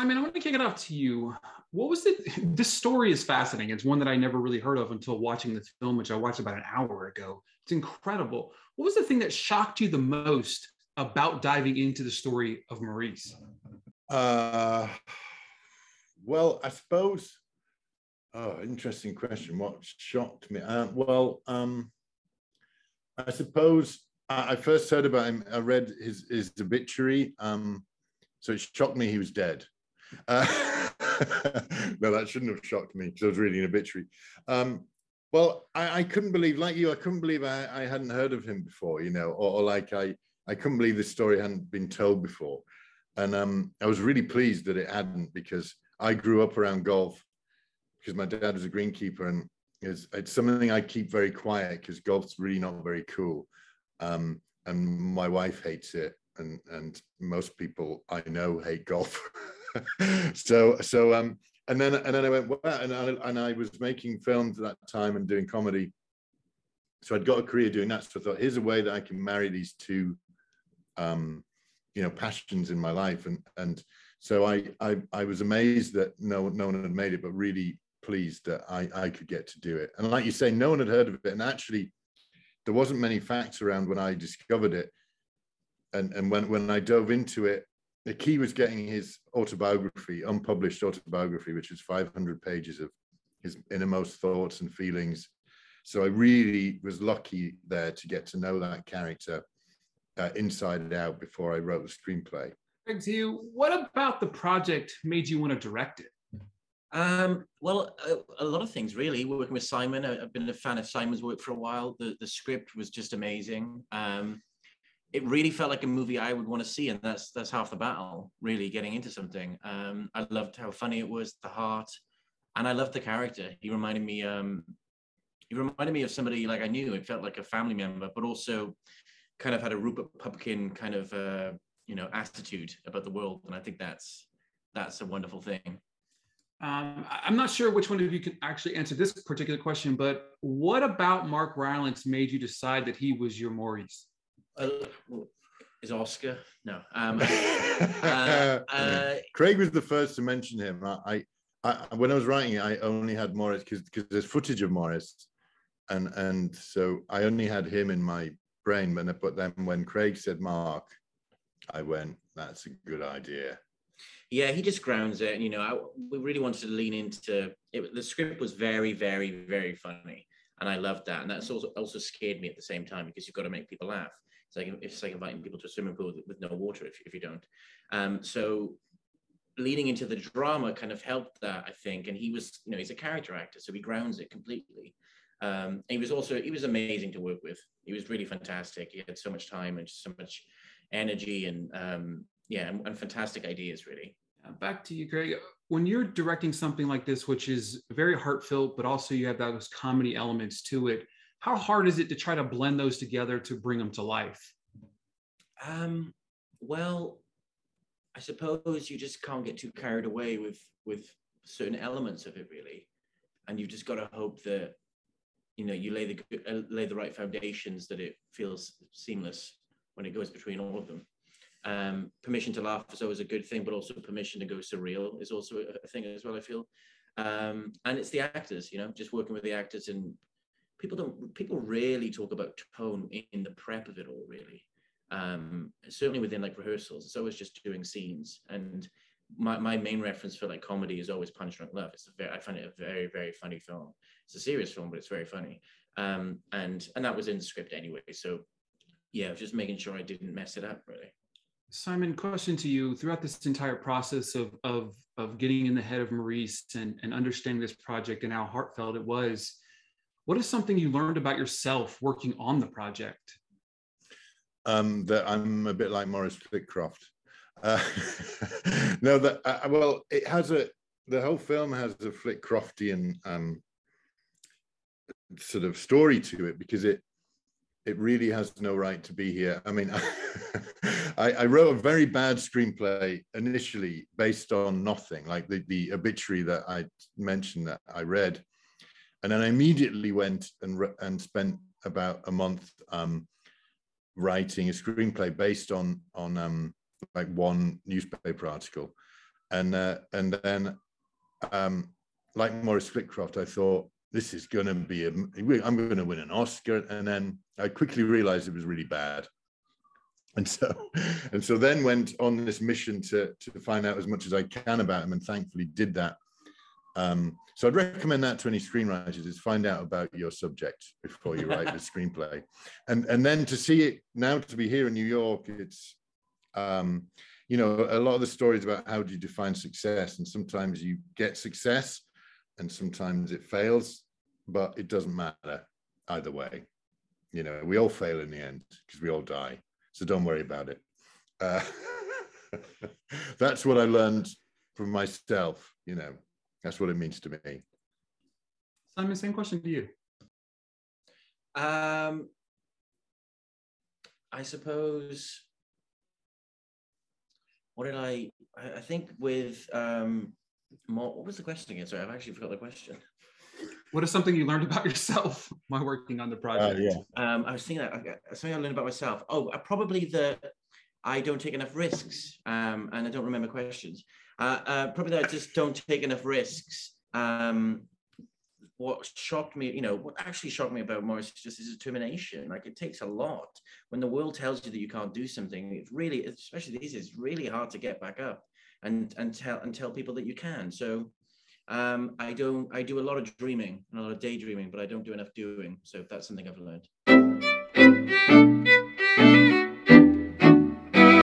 Simon, I want to kick it off to you. What was it? This story is fascinating. It's one that I never really heard of until watching this film, which I watched about an hour ago. It's incredible. What was the thing that shocked you the most about diving into the story of Maurice? Uh, well, I suppose. Oh, interesting question. What shocked me? Uh, well, um, I suppose I, I first heard about him. I read his his obituary. Um, so it shocked me he was dead. Uh, no, that shouldn't have shocked me because I was reading an obituary. Um, well, I, I, couldn't believe, like you, I couldn't believe I, I hadn't heard of him before, you know, or, or, like I, I couldn't believe this story hadn't been told before. And um, I was really pleased that it hadn't because I grew up around golf because my dad was a greenkeeper and it's, it's something I keep very quiet because golf's really not very cool. Um, and my wife hates it and and most people I know hate golf. so so um and then and then I went well and I, and I was making films at that time and doing comedy. So I'd got a career doing that. So I thought, here's a way that I can marry these two, um, you know, passions in my life. And and so I I, I was amazed that no no one had made it, but really pleased that I I could get to do it. And like you say, no one had heard of it. And actually, there wasn't many facts around when I discovered it and and when when I dove into it, the key was getting his autobiography, unpublished autobiography, which is 500 pages of his innermost thoughts and feelings. So I really was lucky there to get to know that character uh, inside and out before I wrote the screenplay. Craig, to you, what about the project made you want to direct it? Um, well, a, a, lot of things really. Working with Simon, I've been a fan of Simon's work for a while. The the script was just amazing. Um, it really felt like a movie I would want to see, and that's that's half the battle. Really getting into something. Um, I loved how funny it was, the heart, and I loved the character. He reminded me. Um, he reminded me of somebody like I knew. It felt like a family member, but also kind of had a Rupert Pupkin kind of uh, you know attitude about the world, and I think that's that's a wonderful thing. Um, I'm not sure which one of you can actually answer this particular question, but what about Mark Rylance made you decide that he was your Maurice? Uh, is Oscar? No. Um, uh, uh, Craig was the first to mention him. I, I, I when I was writing it, I only had Maurice because because there's footage of Maurice, and and so I only had him in my brain. But but then when Craig said Mark, I went, that's a good idea. Yeah, he just grounds it, and you know, I, we really wanted to lean into it. The script was very, very, very funny, and I loved that, and that's also also scared me at the same time because you've got to make people laugh. It's like it's like inviting people to a swimming pool with no water if, if you don't. Um, so leading into the drama kind of helped that I think. And he was, you know, he's a character actor, so he grounds it completely. Um, he was also he was amazing to work with. He was really fantastic. He had so much time and so much energy and um, yeah, and, and fantastic ideas really. Back to you, Craig. When you're directing something like this, which is very heartfelt, but also you have those comedy elements to it, how hard is it to try to blend those together to bring them to life? Um, well, I suppose you just can't get too carried away with with certain elements of it, really, and you've just got to hope that you know you lay the uh, lay the right foundations that it feels seamless when it goes between all of them. Um, permission to laugh is always a good thing, but also permission to go surreal is also a, thing as well. I feel, um, and it's the actors, you know, just working with the actors and people don't people rarely talk about tone in the prep of it all really. Um, certainly within like rehearsals it's always just doing scenes. And my, my main reference for like comedy is always punch drunk love. It's a very i find it a very very funny film. It's a serious film but it's very funny. Um, and and that was in the script anyway. So yeah just making sure i didn't mess it up really. Simon question to you. Throughout this entire process of of of getting in the head of maurice and, and understanding this project and how heartfelt it was what is something you learned about yourself working on the project? Um, that I'm a bit like Maurice Flitcroft. Uh, no, that uh, well, it has a the whole film has a Flitcroftian um, sort of story to it because it it really has no right to be here. I mean, I, I, wrote a very bad screenplay initially based on nothing, like the, the obituary that I mentioned that I read and then I immediately went and and spent about a month um, writing a screenplay based on on um, like one newspaper article, and uh, and then um, like Maurice Flitcroft, I thought this is going to be a, I'm going to win an Oscar, and then I quickly realized it was really bad. And so, and so then went on this mission to to find out as much as I can about him, and thankfully did that. Um, so I'd recommend that to any screenwriters is find out about your subject before you write the screenplay, and and then to see it now to be here in New York, it's um, you know a lot of the stories about how do you define success, and sometimes you get success, and sometimes it fails, but it doesn't matter either way. You know, we all fail in the end because we all die. So don't worry about it. Uh, that's what I learned from myself. You know, that's what it means to me. Simon, same question to you. Um, I suppose. What did I? I think with um, more, what was the question again? Sorry, I've actually forgot the question. What is something you learned about yourself while working on the project? Uh, yeah. Um, I was thinking that something I learned about myself. Oh, uh, probably the I don't take enough risks, um, and I don't remember questions. Uh, uh, probably that I just don't take enough risks. Um, what shocked me, you know, what actually shocked me about Maurice is just his determination. Like it takes a lot when the world tells you that you can't do something. It's really, especially these, it's really hard to get back up and and tell and tell people that you can. So um, I don't. I do a lot of dreaming and a lot of daydreaming, but I don't do enough doing. So that's something I've learned.